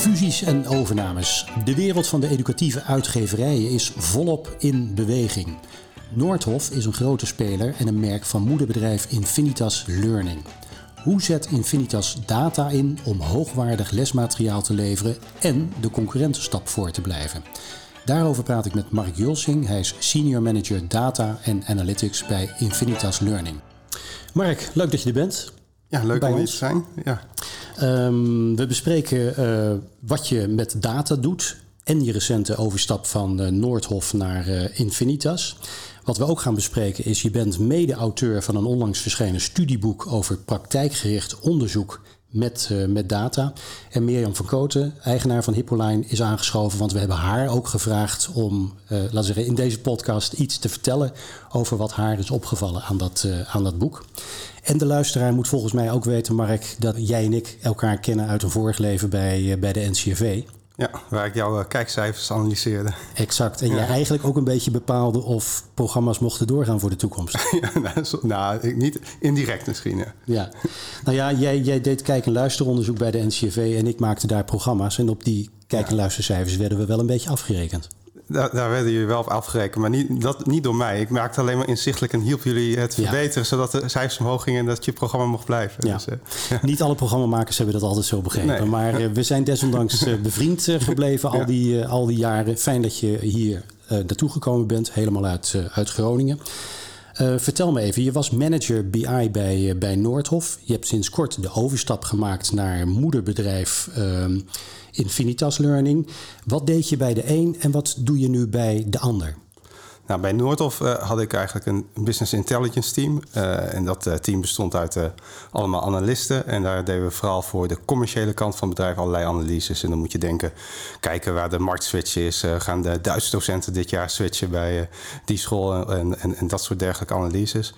Fusies en overnames. De wereld van de educatieve uitgeverijen is volop in beweging. Noordhof is een grote speler en een merk van moederbedrijf Infinitas Learning. Hoe zet Infinitas data in om hoogwaardig lesmateriaal te leveren en de concurrentenstap voor te blijven? Daarover praat ik met Mark Julsing. Hij is Senior Manager Data en Analytics bij Infinitas Learning. Mark, leuk dat je er bent. Ja, leuk om hier te zijn. Ja. Um, we bespreken uh, wat je met data doet en je recente overstap van uh, Noordhof naar uh, Infinitas. Wat we ook gaan bespreken is, je bent mede-auteur van een onlangs verschenen studieboek over praktijkgericht onderzoek met, uh, met data. En Mirjam van Koten, eigenaar van Hippoline, is aangeschoven. Want we hebben haar ook gevraagd om, uh, laten we zeggen, in deze podcast iets te vertellen over wat haar is opgevallen aan dat, uh, aan dat boek. En de luisteraar moet volgens mij ook weten, Mark, dat jij en ik elkaar kennen uit een vorig leven bij, bij de NCRV. Ja, waar ik jouw kijkcijfers analyseerde. Exact. En ja. jij eigenlijk ook een beetje bepaalde of programma's mochten doorgaan voor de toekomst. Ja, nou, nou niet indirect misschien. Ja. ja. Nou ja, jij, jij deed kijk- en luisteronderzoek bij de NCV en ik maakte daar programma's. En op die kijk- en luistercijfers werden we wel een beetje afgerekend. Daar, daar, werden jullie wel op afgerekend, maar niet, dat, niet door mij. Ik maakte alleen maar inzichtelijk en hielp jullie het verbeteren... Ja. zodat de cijfers omhoog gingen en dat je programma mocht blijven. Ja. Dus, uh, ja. Niet alle programmamakers hebben dat altijd zo begrepen. Nee. Maar uh, we zijn desondanks uh, bevriend gebleven al, die, al die jaren. Fijn dat je hier naartoe gekomen bent, helemaal uit, uit Groningen. Vertel me even, je was manager BI bij, bij Noordhof. Je hebt sinds kort de overstap gemaakt naar moederbedrijf... Infinitas Learning. Wat deed je bij de een en wat doe je nu bij de ander? Nou, bij Noordhof uh, had ik eigenlijk een business intelligence team. Uh, en dat uh, team bestond uit allemaal analisten. En daar deden we vooral voor de commerciële kant van het bedrijf allerlei analyses. En dan moet je denken, kijken waar de marktswitch is. gaan de Duitse docenten dit jaar switchen bij die school en, en, en dat soort dergelijke analyses.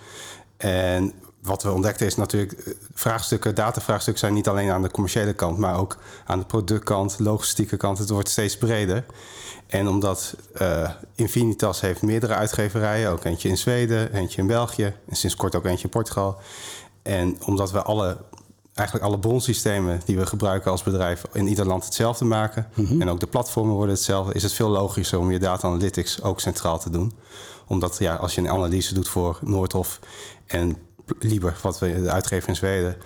En wat we ontdekten is natuurlijk, vraagstukken, datavraagstukken zijn niet alleen aan de commerciële kant, maar ook aan de productkant, logistieke kant. Het wordt steeds breder. En omdat uh, Infinitas heeft meerdere uitgeverijen, ook eentje in Zweden, eentje in België en sinds kort ook eentje in Portugal. En omdat we alle, eigenlijk alle bronsystemen die we gebruiken als bedrijf in ieder land hetzelfde maken mm-hmm. en ook de platformen worden hetzelfde, is het veel logischer om je data analytics ook centraal te doen. Omdat ja, als je een analyse doet voor Noordhof en Liber, wat we de uitgever in Zweden,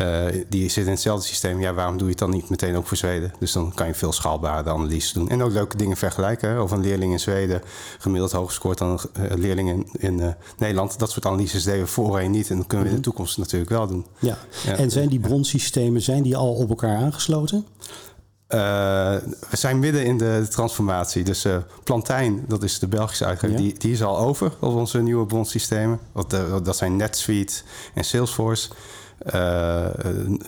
uh, die zit in hetzelfde systeem. Ja, waarom doe je het dan niet meteen ook voor Zweden? Dus dan kan je veel schaalbare analyses doen. En ook leuke dingen vergelijken. Of een leerling in Zweden gemiddeld hoger scoort dan een leerling in, in uh, Nederland. Dat soort analyses deden we voorheen niet. En dat kunnen we in de toekomst natuurlijk wel doen. Ja. ja. En zijn die bronsystemen zijn die al op elkaar aangesloten? Uh, we zijn midden in de transformatie. Dus uh, Plantijn, dat is de Belgische uitgever, ja. die, die is al over op onze nieuwe bronsystemen. Dat, uh, dat zijn NetSuite en Salesforce.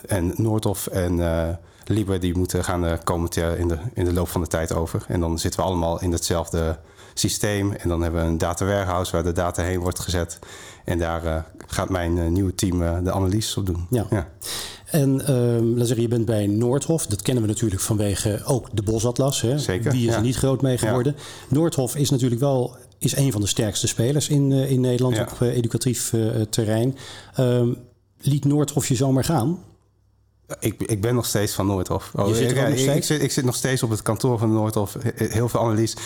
en Noordhof en Libre, die moeten gaan komen in de, in de loop van de tijd over. En dan zitten we allemaal in hetzelfde systeem. En dan hebben we een data warehouse waar de data heen wordt gezet. En daar gaat mijn nieuwe team de analyses op doen. Ja. ja. En um, laat zeggen, je bent bij Noordhof. Dat kennen we natuurlijk vanwege ook de Bosatlas. Hè? Zeker. Wie is ja. er niet groot mee geworden? Ja. Noordhof is natuurlijk wel is een van de sterkste spelers in, uh, in Nederland ja. op uh, educatief uh, terrein. Um, liet Noordhof je zomaar gaan? Ik, ik ben nog steeds van Noordhof. Oh, je zit ik, nog ik, steeds? Ik, zit, ik zit nog steeds op het kantoor van Noordhof. Heel veel analyse.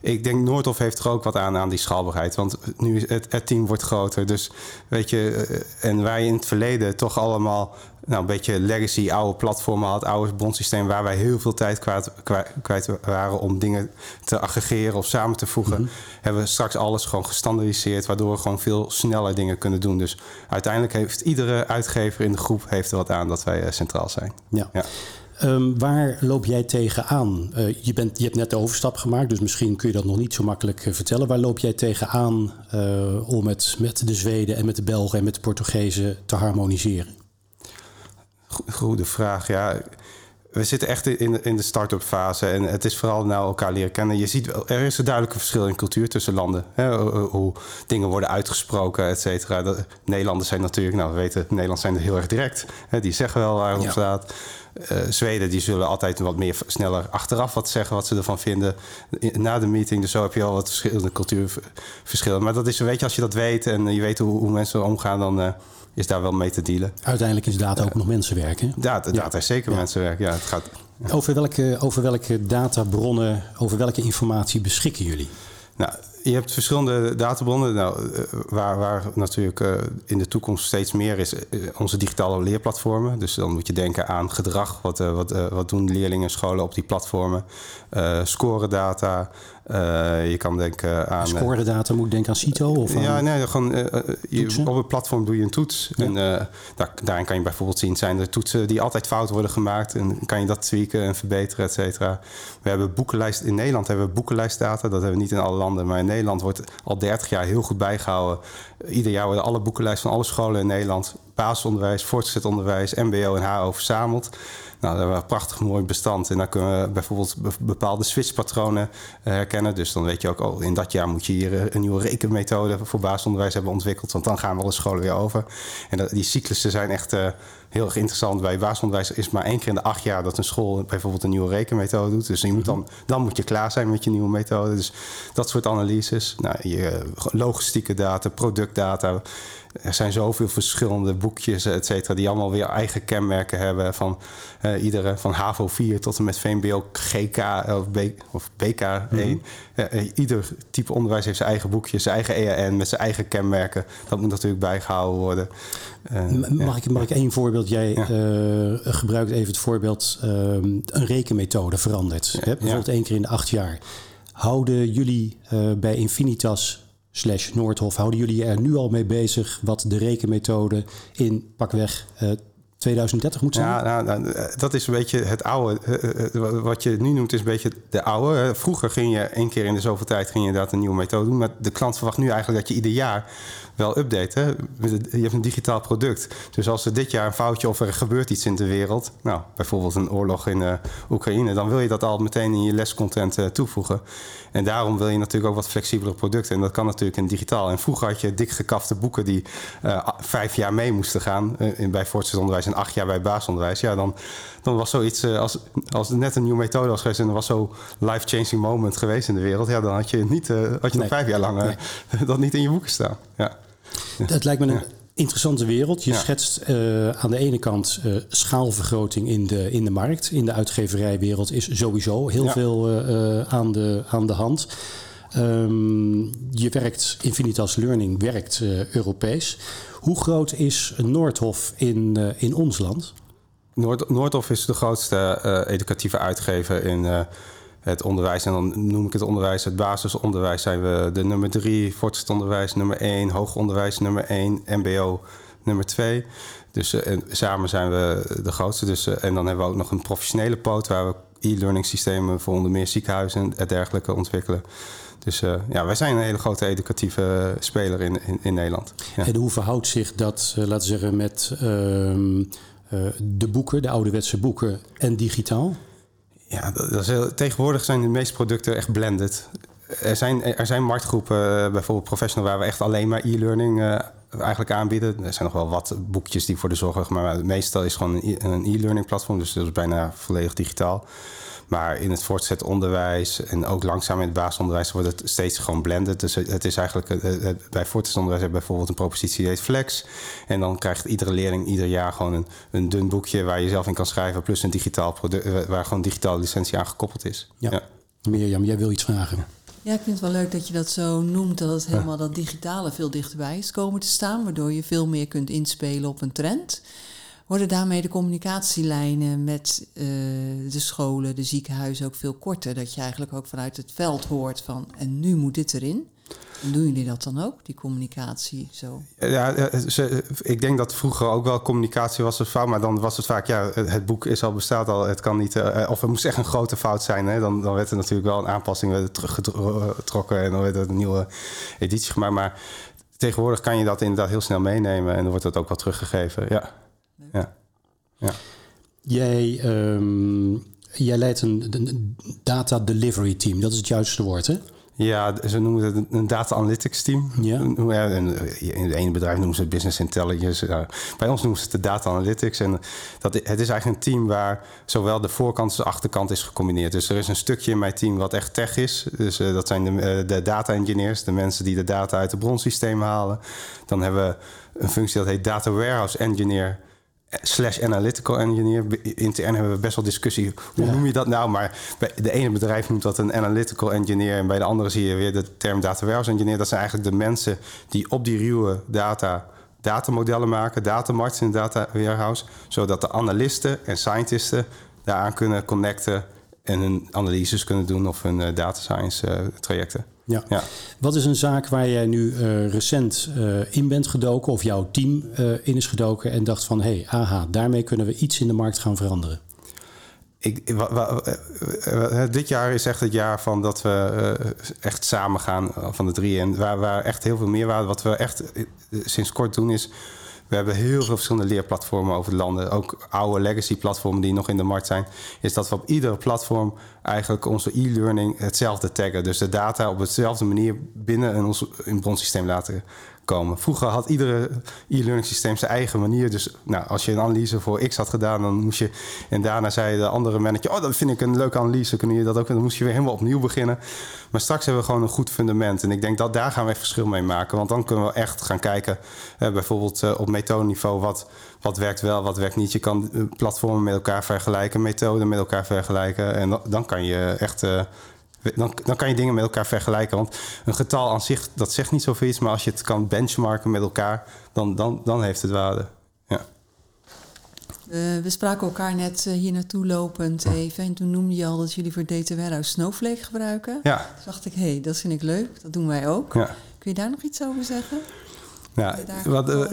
Ik denk Noordhof heeft er ook wat aan aan die schaalbaarheid. Want nu het, het team wordt groter. Dus weet je, en je in het verleden toch allemaal nou, een beetje legacy, oude platformen had, oude bronsysteem, waar wij heel veel tijd kwijt, kwijt waren om dingen te aggregeren of samen te voegen, mm-hmm. hebben we straks alles gewoon gestandardiseerd, waardoor we gewoon veel sneller dingen kunnen doen. Dus uiteindelijk heeft iedere uitgever in de groep heeft er wat aan dat wij uh, centraal zijn. Ja. ja. Um, waar loop jij tegenaan? Uh, je, bent, je hebt net de overstap gemaakt, dus misschien kun je dat nog niet zo makkelijk uh, vertellen. Waar loop jij tegenaan uh, om het met de Zweden en met de Belgen en met de Portugezen te harmoniseren? Goede vraag, ja. We zitten echt in, in de start-up fase en het is vooral nou elkaar leren kennen. Je ziet, er is een duidelijke verschil in cultuur tussen landen. Hè? Hoe dingen worden uitgesproken, et cetera. Nederlanders zijn natuurlijk, nou we weten, Nederlanders zijn heel erg direct. Hè? Die zeggen wel waar het ja. op staat. Zweden die zullen altijd wat meer sneller achteraf wat zeggen wat ze ervan vinden na de meeting. Dus zo heb je al wat verschillende cultuurverschillen. Maar dat is, weet je, als je dat weet en je weet hoe, hoe mensen omgaan, dan is daar wel mee te dealen. Uiteindelijk is data ook nog mensenwerk, hè? Data, data is zeker mensenwerk, ja. Het gaat, over, welke, over welke databronnen, over welke informatie beschikken jullie? Nou, je hebt verschillende databronnen. Nou, eh, waar, waar natuurlijk uh, in de toekomst steeds meer is, eh, onze digitale leerplatformen. Dus dan moet je denken aan gedrag. Wat, uh, wat, wat doen leerlingen scholen op die platformen? scoredata, je kan denken aan... Scoredata moet denken aan CITO? Of ja, nee, gewoon je, op het platform doe je een toets. Ja. En daar, daarin kan je bijvoorbeeld zien, zijn er toetsen die altijd fout worden gemaakt? En kan je dat tweaken en verbeteren, et cetera. We hebben boekenlijst, in Nederland hebben we boekenlijstdata. Dat hebben we niet in alle landen, maar in Nederland wordt al 30 jaar heel goed bijgehouden. Ieder jaar worden alle boekenlijsten van alle scholen in Nederland... basisonderwijs, voortgezet onderwijs, mbo en HO verzameld... Nou, dat we een prachtig mooi bestand. En dan kunnen we bijvoorbeeld bepaalde switchpatronen eh, herkennen. Dus dan weet je ook, oh, in dat jaar moet je hier eh, een nieuwe rekenmethode voor basisonderwijs hebben ontwikkeld. Want dan gaan we alle scholen weer over. En dat, die cyclussen zijn echt uh, heel erg interessant. Bij basisonderwijs is maar één keer in de acht jaar dat een school bijvoorbeeld een nieuwe rekenmethode doet. Dus je moet dan, dan moet je klaar zijn met je nieuwe methode. Dus dat soort analyses. Nou, je logistieke data, productdata er zijn zoveel verschillende boekjes, et cetera, die allemaal weer eigen kenmerken hebben. Van uh, iedere, van HAVO 4 tot en met VMBO GK of, B, of BK 1. Mm ieder type onderwijs heeft zijn eigen boekje, zijn eigen EAN met zijn eigen kenmerken. Dat moet natuurlijk bijgehouden worden. Uh, mag, ik, mag ik één voorbeeld? Jij ja. gebruikt even het voorbeeld een rekenmethode verandert. Hè? Bijvoorbeeld één keer in de acht jaar. Houden jullie bij Infinitas slash Noordhof, houden jullie er nu al mee bezig wat de rekenmethode in pakweg uh, 2030 moet zijn? Ja, nou, nou, eh, dat is een beetje het oude. Eh, eh, wat je nu noemt is een beetje de oude. Vroeger ging je één keer in de zoveel tijd ging je inderdaad een nieuwe methode doen. Maar de klant verwacht nu eigenlijk dat je ieder jaar wel update. Hè? Je hebt een digitaal product. Dus als er dit jaar een foutje of er gebeurt iets in de wereld, nou, bijvoorbeeld een oorlog in uh, Oekraïne, dan wil je dat al meteen in je lescontent uh, toevoegen. En daarom wil je natuurlijk ook wat flexibelere producten. En dat kan natuurlijk in digitaal. En vroeger had je dik gekafte boeken die uh, vijf jaar mee moesten gaan in, bij voortgezet onderwijs en acht jaar bij basisonderwijs. Ja, dan, dan was zoiets, als, als het net een nieuwe methode was geweest en er was zo life-changing moment geweest in de wereld, ja, dan had je, niet, had je nog vijf jaar lang nee. dat niet in je boeken staan. Ja. Het lijkt me een interessante wereld. Je schetst uh, aan de ene kant uh, schaalvergroting in de, in de markt. In de uitgeverijwereld is sowieso heel veel uh, aan, de, aan de hand. Um, je werkt, Infinitas Learning werkt Europees. Hoe groot is Noordhof in, in ons land? Noord, Noordhof is de grootste educatieve uitgever in het onderwijs. En dan noem ik het onderwijs, het basisonderwijs zijn we de nummer drie, voortgezet onderwijs nummer één, hoger onderwijs nummer één, mbo nummer twee. Dus uh, samen zijn we de grootste. Dus, uh, en dan hebben we ook nog een professionele poot waar we e-learning systemen voor onder meer ziekenhuizen en dergelijke ontwikkelen. Dus uh, ja, wij zijn een hele grote educatieve speler in, in, in Nederland. Ja. En hoe verhoudt zich dat, laten we zeggen, met ehm, de boeken, de ouderwetse boeken en digitaal? Ja, tegenwoordig zijn de meeste producten echt blended. Er zijn, er zijn marktgroepen, eh, bijvoorbeeld Professional, waar we echt alleen maar e-learning uh, eigenlijk aanbieden. Er zijn nog wel wat boekjes die voor de zorg, maar meestal is gewoon een e-learning platform, dus dat is bijna volledig digitaal. Maar in het voortgezet onderwijs en ook langzaam in het basisonderwijs wordt het steeds gewoon blended. Dus het is eigenlijk, eh, bij voortgezet onderwijs heb je bijvoorbeeld een propositie die heet Flex. En dan krijgt iedere leerling ieder jaar gewoon een, een dun boekje waar je zelf in kan schrijven. Plus een digitaal product, eh, waar gewoon digitale licentie aan gekoppeld is. Ja. ja. Mirjam, jij wil iets vragen. Ja, ik vind het wel leuk dat je dat zo noemt, dat het helemaal dat digitale veel dichterbij is komen te staan, waardoor je veel meer kunt inspelen op een trend worden daarmee de communicatielijnen met uh, de scholen, de ziekenhuizen ook veel korter. Dat je eigenlijk ook vanuit het veld hoort van en nu moet dit erin. En doen jullie dat dan ook, die communicatie zo? Ja, ze, ik denk dat vroeger ook wel communicatie was een fout, maar dan was het vaak, ja, het boek is al bestaat al, het kan niet, uh, of er moest echt een grote fout zijn. Hè? Dan, dan werd er natuurlijk wel een aanpassing teruggetrokken en dan werd er een nieuwe editie gemaakt. Maar tegenwoordig kan je dat inderdaad heel snel meenemen en dan wordt dat ook wel teruggegeven. Ja. Ja. ja. Jij, um, jij leidt een, een, data delivery team, dat is het juiste woord, hè? Ja, ze noemen het een data analytics team. Ja. In het ene bedrijf noemen ze het business intelligence. Bij ons noemen ze het de data analytics. En dat, het is eigenlijk een team waar zowel de voorkant als de achterkant is gecombineerd. Dus er is een stukje in mijn team wat echt tech is. Dus uh, dat zijn de, uh, de data engineers, de mensen die de data uit de bronsystemen halen. Dan hebben we een functie dat heet data warehouse engineer slash analytical engineer. Intern hebben we best wel discussie. Hoe ja. noem je dat nou? Maar bij de ene bedrijf noemt dat een analytical engineer. En bij de andere zie je weer de term data warehouse engineer. Dat zijn eigenlijk de mensen die op die ruwe data datamodellen maken, datamarts in de data warehouse, zodat de analisten en scientisten daaraan kunnen connecten en hun analyses kunnen doen of hun uh, data science uh, trajecten. Ja. ja. Wat is een zaak waar jij nu uh, recent in bent gedoken of jouw team in is gedoken en dacht van hé, hey, aha, daarmee kunnen we iets in de markt gaan veranderen? Ik, wa, wa, dit jaar is echt het jaar van dat we echt samen gaan van de drie. En waar, waar echt heel veel meerwaarde. Wat we echt sinds kort doen is we hebben heel veel verschillende leerplatformen over de landen. Ook oude legacy-platformen die nog in de markt zijn. Is dat we op iedere platform eigenlijk onze e-learning hetzelfde taggen. Dus de data op dezelfde manier binnen ons in bronsysteem laten komen. Vroeger had iedere e-learning systeem zijn eigen manier. Dus nou, als je een analyse voor X had gedaan, dan moest je. En daarna zei de andere manager: Oh, dat vind ik een leuke analyse. Kun je dat ook? Dan moest je weer helemaal opnieuw beginnen. Maar straks hebben we gewoon een goed fundament. En ik denk dat daar gaan we verschil mee maken. Want dan kunnen we echt gaan kijken, eh, bijvoorbeeld uh, op methodeniveau, wat, wat werkt wel, wat werkt niet. Je kan uh, platformen met elkaar vergelijken, methoden met elkaar vergelijken. En dan, kan je echt. Dan, dan kan je dingen met elkaar vergelijken. Want een getal aan zich, dat zegt niet zoveel iets. Maar als je het kan benchmarken met elkaar, dan, dan, dan heeft het waarde. Ja. Uh, we spraken elkaar net uh, hier naartoe lopend even. En toen noemde je al dat jullie voor Data Warehouse Snowflake gebruiken. Ja. Toen dacht ik, hé, hey, dat vind ik leuk. Dat doen wij ook. Ja. Kun je daar nog iets over zeggen? Ja, wat, uh,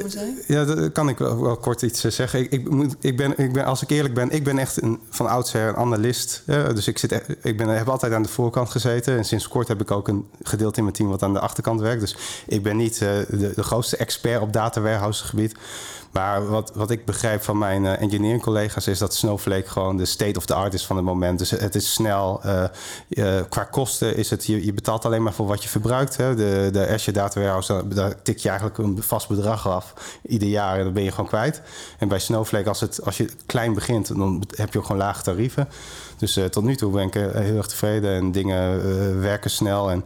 ja, dat kan ik wel, wel kort iets zeggen. Ik, ik, moet, ik, ben, ik ben, als ik eerlijk ben, ik ben echt een, van oudsher een analist. Ja, dus ik, zit, ik ben, heb altijd aan de voorkant gezeten. En sinds kort heb ik ook een gedeelte in mijn team wat aan de achterkant werkt. Dus ik ben niet uh, de, de grootste expert op data warehouse gebied. Maar wat, wat ik begrijp van mijn uh, engineering collega's is dat Snowflake gewoon de state of the art is van het moment. Dus het is snel. Uh, uh, qua kosten is het, je, je betaalt alleen maar voor wat je verbruikt. Hè. De, de Azure Data Warehouse, daar tik je eigenlijk een vast bedrag af ieder jaar en dan ben je gewoon kwijt. En bij Snowflake, als, het, als je klein begint, dan heb je ook gewoon lage tarieven. Dus tot nu toe ben ik heel erg tevreden en dingen werken snel. En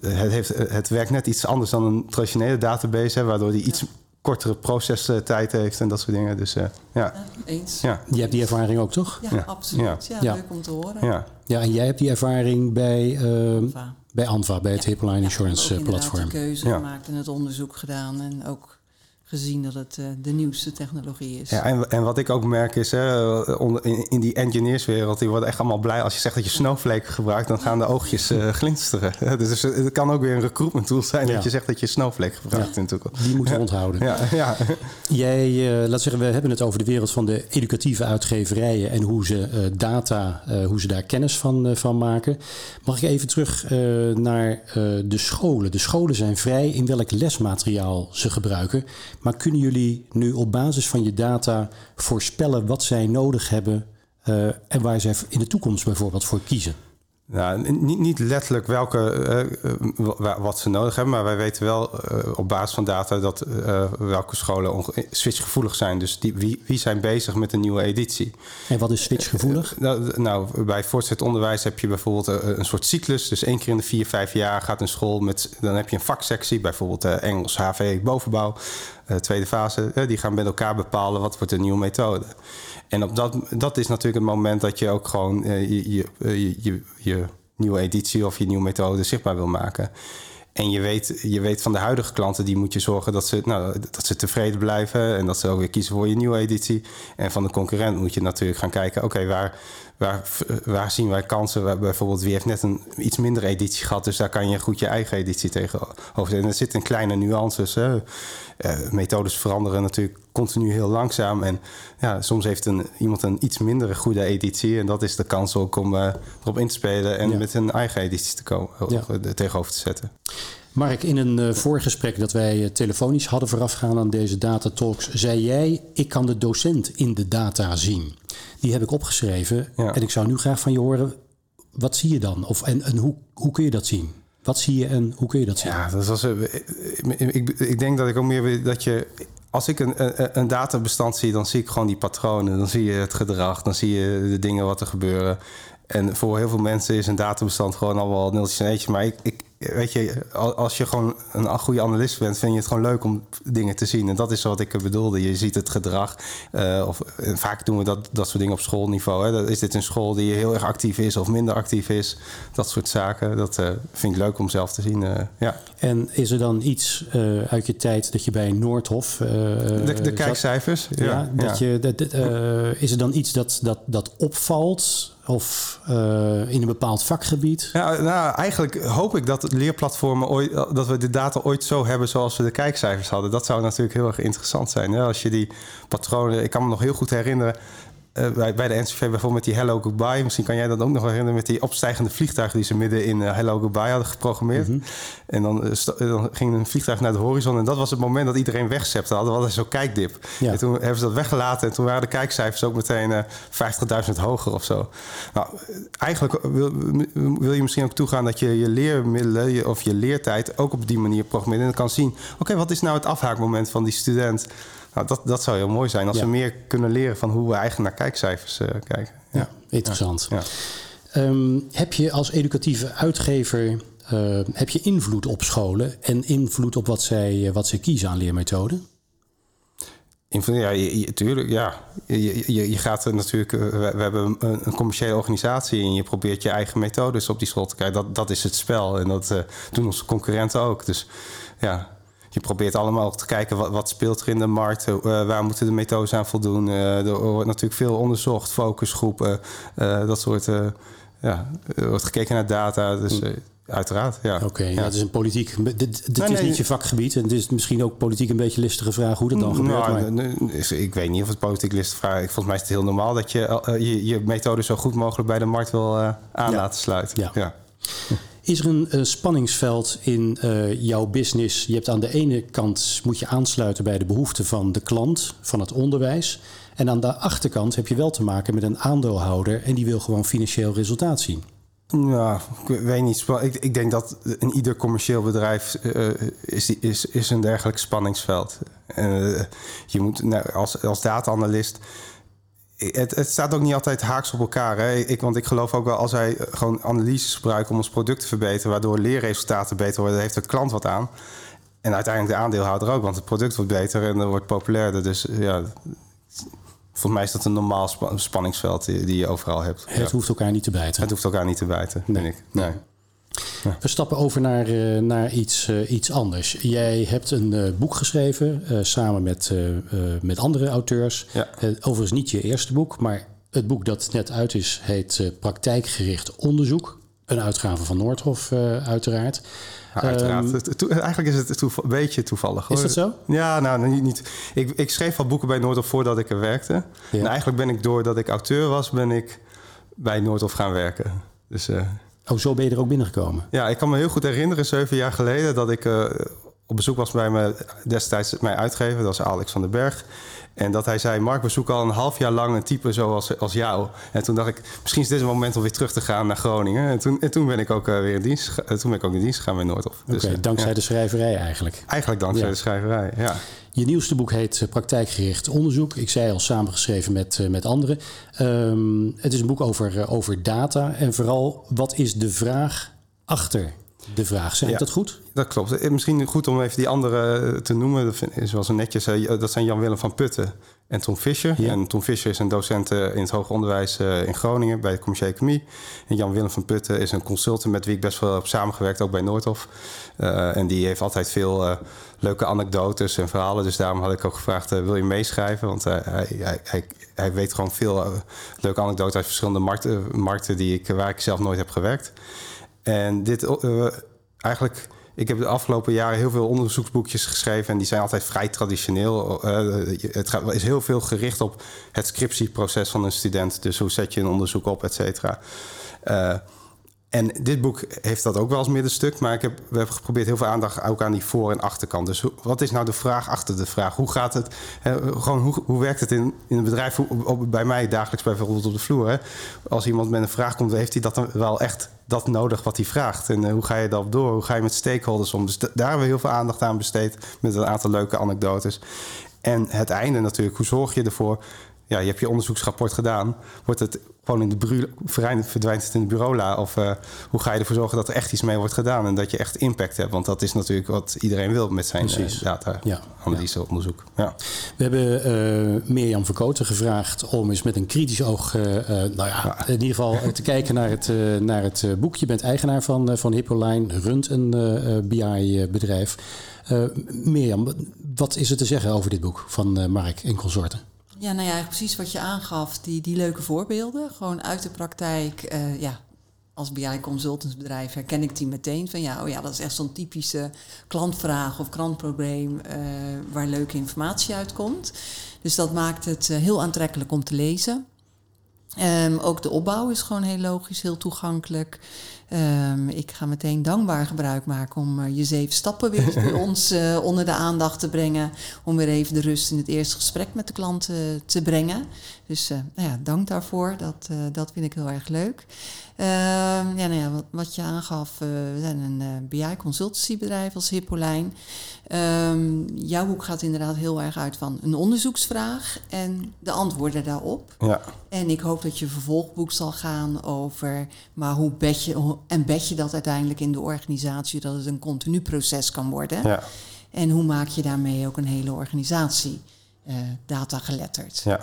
het, heeft, het werkt net iets anders dan een traditionele database, waardoor die iets kortere procestijd heeft en dat soort dingen. Dus uh, ja. ja. Eens. Ja. Je hebt die ervaring ook, toch? Ja, ja. absoluut. Ja. ja. leuk om te horen. Ja. ja, en jij hebt die ervaring bij, uh, Anva. bij Anva, bij het Hippoline Insurance platform. Ik heb keuze gemaakt en het onderzoek gedaan en ook gezien dat het uh, de nieuwste technologie is. Ja, en, en wat ik ook merk is, hè, onder, in, in, die engineerswereld, die worden echt allemaal blij als je zegt dat je Snowflake gebruikt, dan gaan de oogjes uh, glinsteren. dus het kan ook weer een recruitment tool zijn ja. dat je zegt dat je Snowflake gebruikt. Ja. Natuurlijk. Die moeten we onthouden. Ja, ja. Jij, uh, laat zeggen, we hebben het over de wereld van de educatieve uitgeverijen en hoe ze data, hoe ze daar kennis van, van maken. Mag ik even terug naar de scholen? De scholen zijn vrij in welk lesmateriaal ze gebruiken. Maar kunnen jullie nu op basis van je data voorspellen wat zij nodig hebben uh, en waar zij in de toekomst bijvoorbeeld voor kiezen? Nou, niet, niet letterlijk welke, uh, wat ze nodig hebben, maar wij weten wel uh, op basis van data dat uh, welke scholen switchgevoelig zijn. Dus die, wie, wie zijn bezig met een nieuwe editie. En wat is switchgevoelig? Nou, nou, bij voortgezet onderwijs heb je bijvoorbeeld een soort cyclus. Dus één keer in de vier, vijf jaar gaat een school met, dan heb je een vaksectie, bijvoorbeeld Engels, HV, bovenbouw. Tweede fase, die gaan met elkaar bepalen wat wordt de nieuwe methode. En op dat, dat is natuurlijk het moment dat je ook gewoon uh, je, je, je, je, nieuwe editie of je nieuwe methode zichtbaar wil maken. En je weet, je weet van de huidige klanten, die moet je zorgen dat ze, nou, dat ze tevreden blijven en dat ze ook weer kiezen voor je nieuwe editie. En van de concurrent moet je natuurlijk gaan kijken, oké, waar, waar, waar zien wij kansen? Waar, bijvoorbeeld, wie heeft net een iets mindere editie gehad, dus daar kan je goed je eigen editie tegenover zetten. En er zitten kleine nuances. Hè. Uh, methodes veranderen natuurlijk continu heel langzaam. En ja, soms heeft een, iemand een iets mindere goede editie. En dat is de kans ook om uh, erop in te spelen en ja. met een eigen editie te komen, ja. tegenover te zetten. Mark, in een uh, voorgesprek dat wij uh, telefonisch hadden voorafgaan aan deze datatalks, zei jij: Ik kan de docent in de data zien. Die heb ik opgeschreven. Ja. En ik zou nu graag van je horen: wat zie je dan? Of, en, en hoe, hoe kun je dat zien? Wat zie je en hoe kun je dat zien? Ja, dat was, ik, ik denk dat ik ook meer dat je als ik een, een, een, databestand zie, dan zie ik gewoon die patronen. Dan zie je het gedrag, dan zie je de dingen wat er gebeuren. En voor heel veel mensen is een databestand gewoon allemaal nultjes en eetjes. Maar ik, ik, weet je, als je gewoon een goede analist bent, vind je het gewoon leuk om dingen te zien. En dat is wat ik bedoelde. Je ziet het gedrag. Uh, of, vaak doen we dat, dat soort dingen op schoolniveau. Hè. Is dit een school die heel erg actief is of minder actief is? Dat soort zaken. Dat uh, vind ik leuk om zelf te zien. Uh, ja. En is er dan iets uit je tijd dat je bij Noordhof. de, de kijkcijfers. Ja, ja, dat Je, dat, is er dan iets dat, dat, dat opvalt? Of uh, in een bepaald vakgebied? Ja, nou, eigenlijk hoop ik dat leerplatformen ooit, dat we de data ooit zo hebben zoals we de kijkcijfers hadden. Dat zou natuurlijk heel erg interessant zijn. Als je die patronen, ik kan me nog heel goed herinneren. Uh, bij, bij de NCV bijvoorbeeld met die Hello Goodbye. Misschien kan jij dat ook nog herinneren met die opstijgende vliegtuigen die ze midden in uh, Hello Goodbye hadden geprogrammeerd. Mm -hmm. En dan, uh, dan, ging een vliegtuig naar de horizon en dat was het moment dat iedereen wegzepte. Hadden we zo'n kijkdip. Ja. En toen hebben ze dat weggelaten en toen waren de kijkcijfers ook meteen 50.000 hoger of zo. Nou, eigenlijk wil, wil, je misschien ook toegaan dat je je leermiddelen je, of je leertijd ook op die manier programmeert. En dan kan zien, oké, okay, wat is nou het afhaakmoment van die student? Nou, dat, dat zou heel mooi zijn als ja. we meer kunnen leren van hoe we eigenlijk naar kijkcijfers uh, kijken. Ja, ja interessant. Ja. Um, heb je als educatieve uitgever uh, heb je invloed op scholen en invloed op wat zij, wat zij kiezen aan leermethoden? Ja, je, je, tuurlijk, ja. Je, je, je gaat natuurlijk... We, we hebben een, een, commerciële organisatie... en je probeert je eigen methodes op die school te krijgen. Dat, dat is het spel en dat uh, doen onze concurrenten ook. Dus ja, je probeert allemaal te kijken wat, wat speelt er in de markt, uh, waar moeten de methodes aan voldoen. Uh, er wordt natuurlijk veel onderzocht, focusgroepen, uh, dat soort. ja, er wordt gekeken naar data. Dus hm. uiteraard, ja. Oké, okay, ja. het is een politiek. Dit, dit nee, is nee, niet je vakgebied en het is misschien ook politiek een beetje listige vraag hoe dat dan gebeurt. Nou, maar... Ik weet niet of het politiek listige vraag is. Volgens mij is het heel normaal dat je je, je methode zo goed mogelijk bij de markt wil aan ja. laten sluiten. Ja. ja. Is er een spanningsveld in uh, jouw business? Je hebt aan de ene kant moet je aansluiten bij de behoeften van de klant, van het onderwijs. En aan de achterkant heb je wel te maken met een aandeelhouder en die wil gewoon financieel resultaat zien. Ja, ik weet niet. Ik, ik denk dat in ieder commercieel bedrijf uh, is, is, is een dergelijk spanningsveld. je moet nou, als, als data-analyst het, het, staat ook niet altijd haaks op elkaar. Hè? Ik, want ik geloof ook wel als wij gewoon analyses gebruiken om ons product te verbeteren, waardoor leerresultaten beter worden, heeft de klant wat aan. En uiteindelijk de aandeelhouder ook, want het product wordt beter en er wordt populairder. Dus ja, volgens mij is dat een normaal spanningsveld die, je overal hebt. Het hoeft elkaar niet te bijten. Het hoeft elkaar niet te bijten, nee. denk ik. Nee. We stappen over naar, uh, naar iets, uh, iets anders. Jij hebt een uh, boek geschreven samen met, met andere auteurs. Ja. overigens niet je eerste boek, maar het boek dat net uit is heet Praktijkgericht Onderzoek. Een uitgave van Noordhof, uiteraard. Uiteraard. Um, eigenlijk is het een beetje toevallig. Hoor. Is dat zo? Ja, nou, niet. niet. Ik, ik schreef al boeken bij Noordhof voordat ik er werkte. Ja. En eigenlijk ben ik doordat ik auteur was, ben ik bij Noordhof gaan werken. Dus Oh, zo ben je er ook binnengekomen? Ja, ik kan me heel goed herinneren, zeven jaar geleden, dat ik uh, op bezoek was bij me, destijds mijn uitgever, dat was Alex van den Berg. En dat hij zei: Mark, we zoeken al een half jaar lang een type zoals als jou. En toen dacht ik: misschien is dit een moment om weer terug te gaan naar Groningen. En toen, en toen ben ik ook uh, weer in dienst. Uh, toen ben ik ook in dienst gegaan bij Noordhof. Okay, dus, dankzij ja. de schrijverij eigenlijk. Eigenlijk dankzij ja. de schrijverij, ja. Je nieuwste boek heet Praktijkgericht Onderzoek. Ik zei al samengeschreven met, met anderen. Um, het is een boek over, over data. En vooral, wat is de vraag achter de vraag. Zeg ik dat goed? Dat klopt. Misschien goed om even die andere te noemen. Dat is wel zo netjes. Dat zijn Jan-Willem van Putten en Tom Fischer. Ja. En Tom Fischer is een docent in het hoger onderwijs in Groningen bij de commerciële economie. En Jan-Willem van Putten is een consultant met wie ik best wel heb samengewerkt, ook bij Noordhof. Uh, en die heeft altijd veel uh, leuke anekdotes en verhalen. Dus daarom had ik ook gevraagd, uh, wil je meeschrijven? Want hij, hij, hij, hij, weet gewoon veel leuke anekdotes uit verschillende markten, markten die ik, waar ik zelf nooit heb gewerkt. En dit eigenlijk ik heb de afgelopen jaren heel veel onderzoeksboekjes geschreven en die zijn altijd vrij traditioneel. Uh, het gaat, is heel veel gericht op het scriptieproces van een student. Dus hoe zet je een onderzoek op, et cetera. Uh, En dit boek heeft dat ook wel als middenstuk. Maar ik heb, we hebben geprobeerd heel veel aandacht ook aan die voor- en achterkant. Dus wat is nou de vraag achter de vraag? Hoe gaat het? Gewoon hoe, hoe werkt het in, in een bedrijf? Hoe, bij mij dagelijks bijvoorbeeld op de vloer. Als iemand met een vraag komt, heeft hij dat dan wel echt dat nodig wat hij vraagt? En hoe ga je daarop door? Hoe ga je met stakeholders om? Dus daar hebben we heel veel aandacht aan besteed met een aantal leuke anekdotes. En het einde natuurlijk, hoe zorg je ervoor ja, je hebt je onderzoeksrapport gedaan. Wordt het gewoon in de bureau, verdwijnt het in de bureaula? Of uh, hoe ga je ervoor zorgen dat er echt iets mee wordt gedaan en dat je echt impact hebt? Want dat is natuurlijk wat iedereen wil met zijn uh, data, ja. analyse, ja. onderzoek. Ja. We hebben uh, Mirjam Verkoten gevraagd om eens met een kritisch oog, nou ja, in ieder geval te kijken naar het, naar het boek. Je bent eigenaar van, van Hippoline, runt een BI-bedrijf. Mirjam, wat is er te zeggen over dit boek van Mark en consorten? Ja, nou ja, precies wat je aangaf, die, die leuke voorbeelden. Gewoon uit de praktijk, uh, ja, als BI consultantsbedrijf herken ik die meteen van ja, oh ja, dat is echt zo'n typische klantvraag of klantprobleem uh, waar leuke informatie uitkomt. Dus dat maakt het uh, heel aantrekkelijk om te lezen. Um, ook de opbouw is gewoon heel logisch, heel toegankelijk. Um, ik ga meteen dankbaar gebruik maken om uh, je zeven stappen weer bij ons uh, onder de aandacht te brengen. Om weer even de rust in het eerste gesprek met de klant uh, te brengen. Dus nou ja, dank daarvoor. Dat, dat vind ik heel erg leuk. Ehm, ja, nou ja, wat, wat je aangaf, we zijn een BI-consultancybedrijf als Hippoline. Um, jouw boek gaat inderdaad heel erg uit van een onderzoeksvraag en de antwoorden daarop. Ja. En ik hoop dat je vervolgboek zal gaan over, maar hoe bed je, en bed je dat uiteindelijk in de organisatie, dat het een continu proces kan worden. Ja. En hoe maak je daarmee ook een hele organisatie data geletterd? Ja.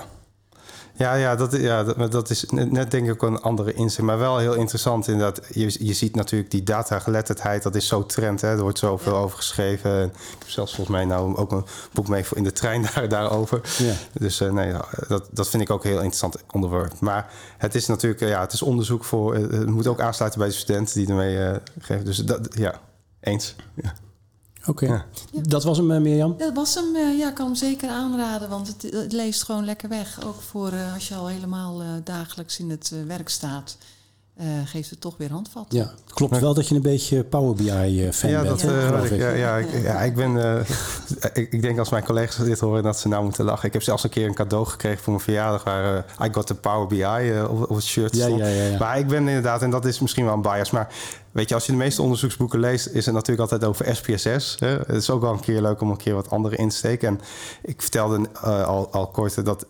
Ja, ja, dat, ja dat, dat is net denk ik ook een andere inzicht. Maar wel heel interessant inderdaad. Je, je ziet natuurlijk die datageletterdheid, dat is zo trend. Hè? Er wordt zoveel ja. over geschreven. Ik heb zelfs volgens mij nou ook een boek mee voor in de trein daar, daarover. Ja. Dus uh, nee, dat, dat vind ik ook een heel interessant onderwerp. Maar het is natuurlijk, ja, het is onderzoek voor... Het moet ook aansluiten bij de studenten die ermee uh, geven. Dus dat, ja, eens. Ja. Oké, okay. ja. dat was hem, uh, Mirjam? Dat was hem, uh, ja, ik kan hem zeker aanraden, want het, het, leest gewoon lekker weg. Ook voor uh, als je al helemaal dagelijks in het werk staat. Geeft het toch weer handvat. Ja, klopt wel dat je een beetje Power BI-fan ja, bent. Dat, ja, ik. Ja, ja, ik, ja, ik ben... ik, ik, denk als mijn collega's dit horen dat ze nou moeten lachen. Ik heb zelfs een keer een cadeau gekregen voor mijn verjaardag... waar I got the Power BI op, op het shirt ja, ja, ja, ja, Maar ik ben inderdaad, en dat is misschien wel een bias... maar Weet je, als je de meeste onderzoeksboeken leest, is het natuurlijk altijd over SPSS. Hè? Het is ook wel een keer leuk om een keer wat andere in te steken. En ik vertelde uh, al, al kort dat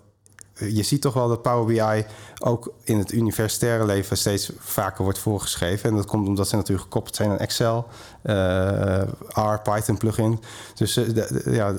je ziet toch wel dat Power BI ook in het universitaire leven steeds vaker wordt voorgeschreven. En dat komt omdat ze natuurlijk gekoppeld zijn aan Excel, R, Python plugin. Dus uh, de, de, ja,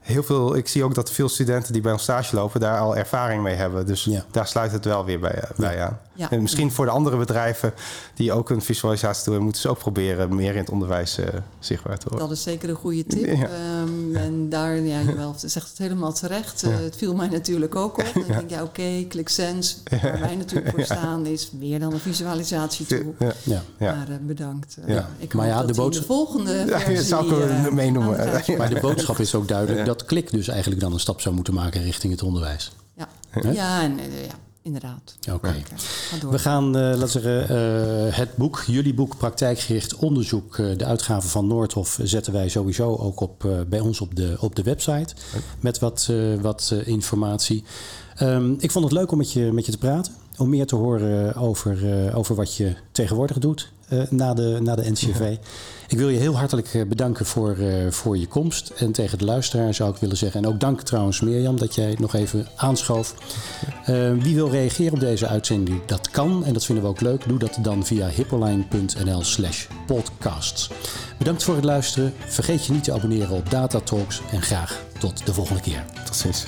heel veel, ik zie ook dat veel studenten die bij ons stage lopen daar al ervaring mee hebben. Dus ja. daar sluit het wel weer bij, bij aan. Ja. En misschien voor de andere bedrijven die ook een visualisatie doen, moeten ze ook proberen meer in het onderwijs uh, zichtbaar te worden. Dat is zeker een goede tip. Ja. Um, en daar, ja, je zegt het helemaal terecht. Uh, het viel mij natuurlijk ook op. Dan denk je, oké, okay, ClickSense, waar wij natuurlijk voor staan, is meer dan een visualisatie toe. Ja. Maar uh, bedankt. Ja. Ik maar ja, de, boodschap... de volgende versie... Zou ik meenoemen. Maar de boodschap is ook duidelijk dat Klik dus eigenlijk dan een stap zou moeten maken richting het onderwijs. Ja, ja, en, ja inderdaad. Oké. Okay. We gaan, uh, laten zeggen, uh, het boek, jullie boek Praktijkgericht Onderzoek, uh, de uitgave van Noordhof, zetten wij sowieso ook op, bij ons op de, op de website. Met wat, wat informatie. Um, ik vond het leuk om met je, met je te praten. Om meer te horen over, over wat je tegenwoordig doet na, de, na de NCV. Ik wil je heel hartelijk bedanken voor, uh, voor je komst. En tegen de luisteraar zou ik willen zeggen. En ook dank trouwens Mirjam dat jij nog even aanschoof. Wie wil reageren op deze uitzending? Dat kan en dat vinden we ook leuk. Doe dat dan via hippoline.nl slash podcasts. Bedankt voor het luisteren. Vergeet je niet te abonneren op Data Talks. En graag tot de volgende keer. Tot ziens.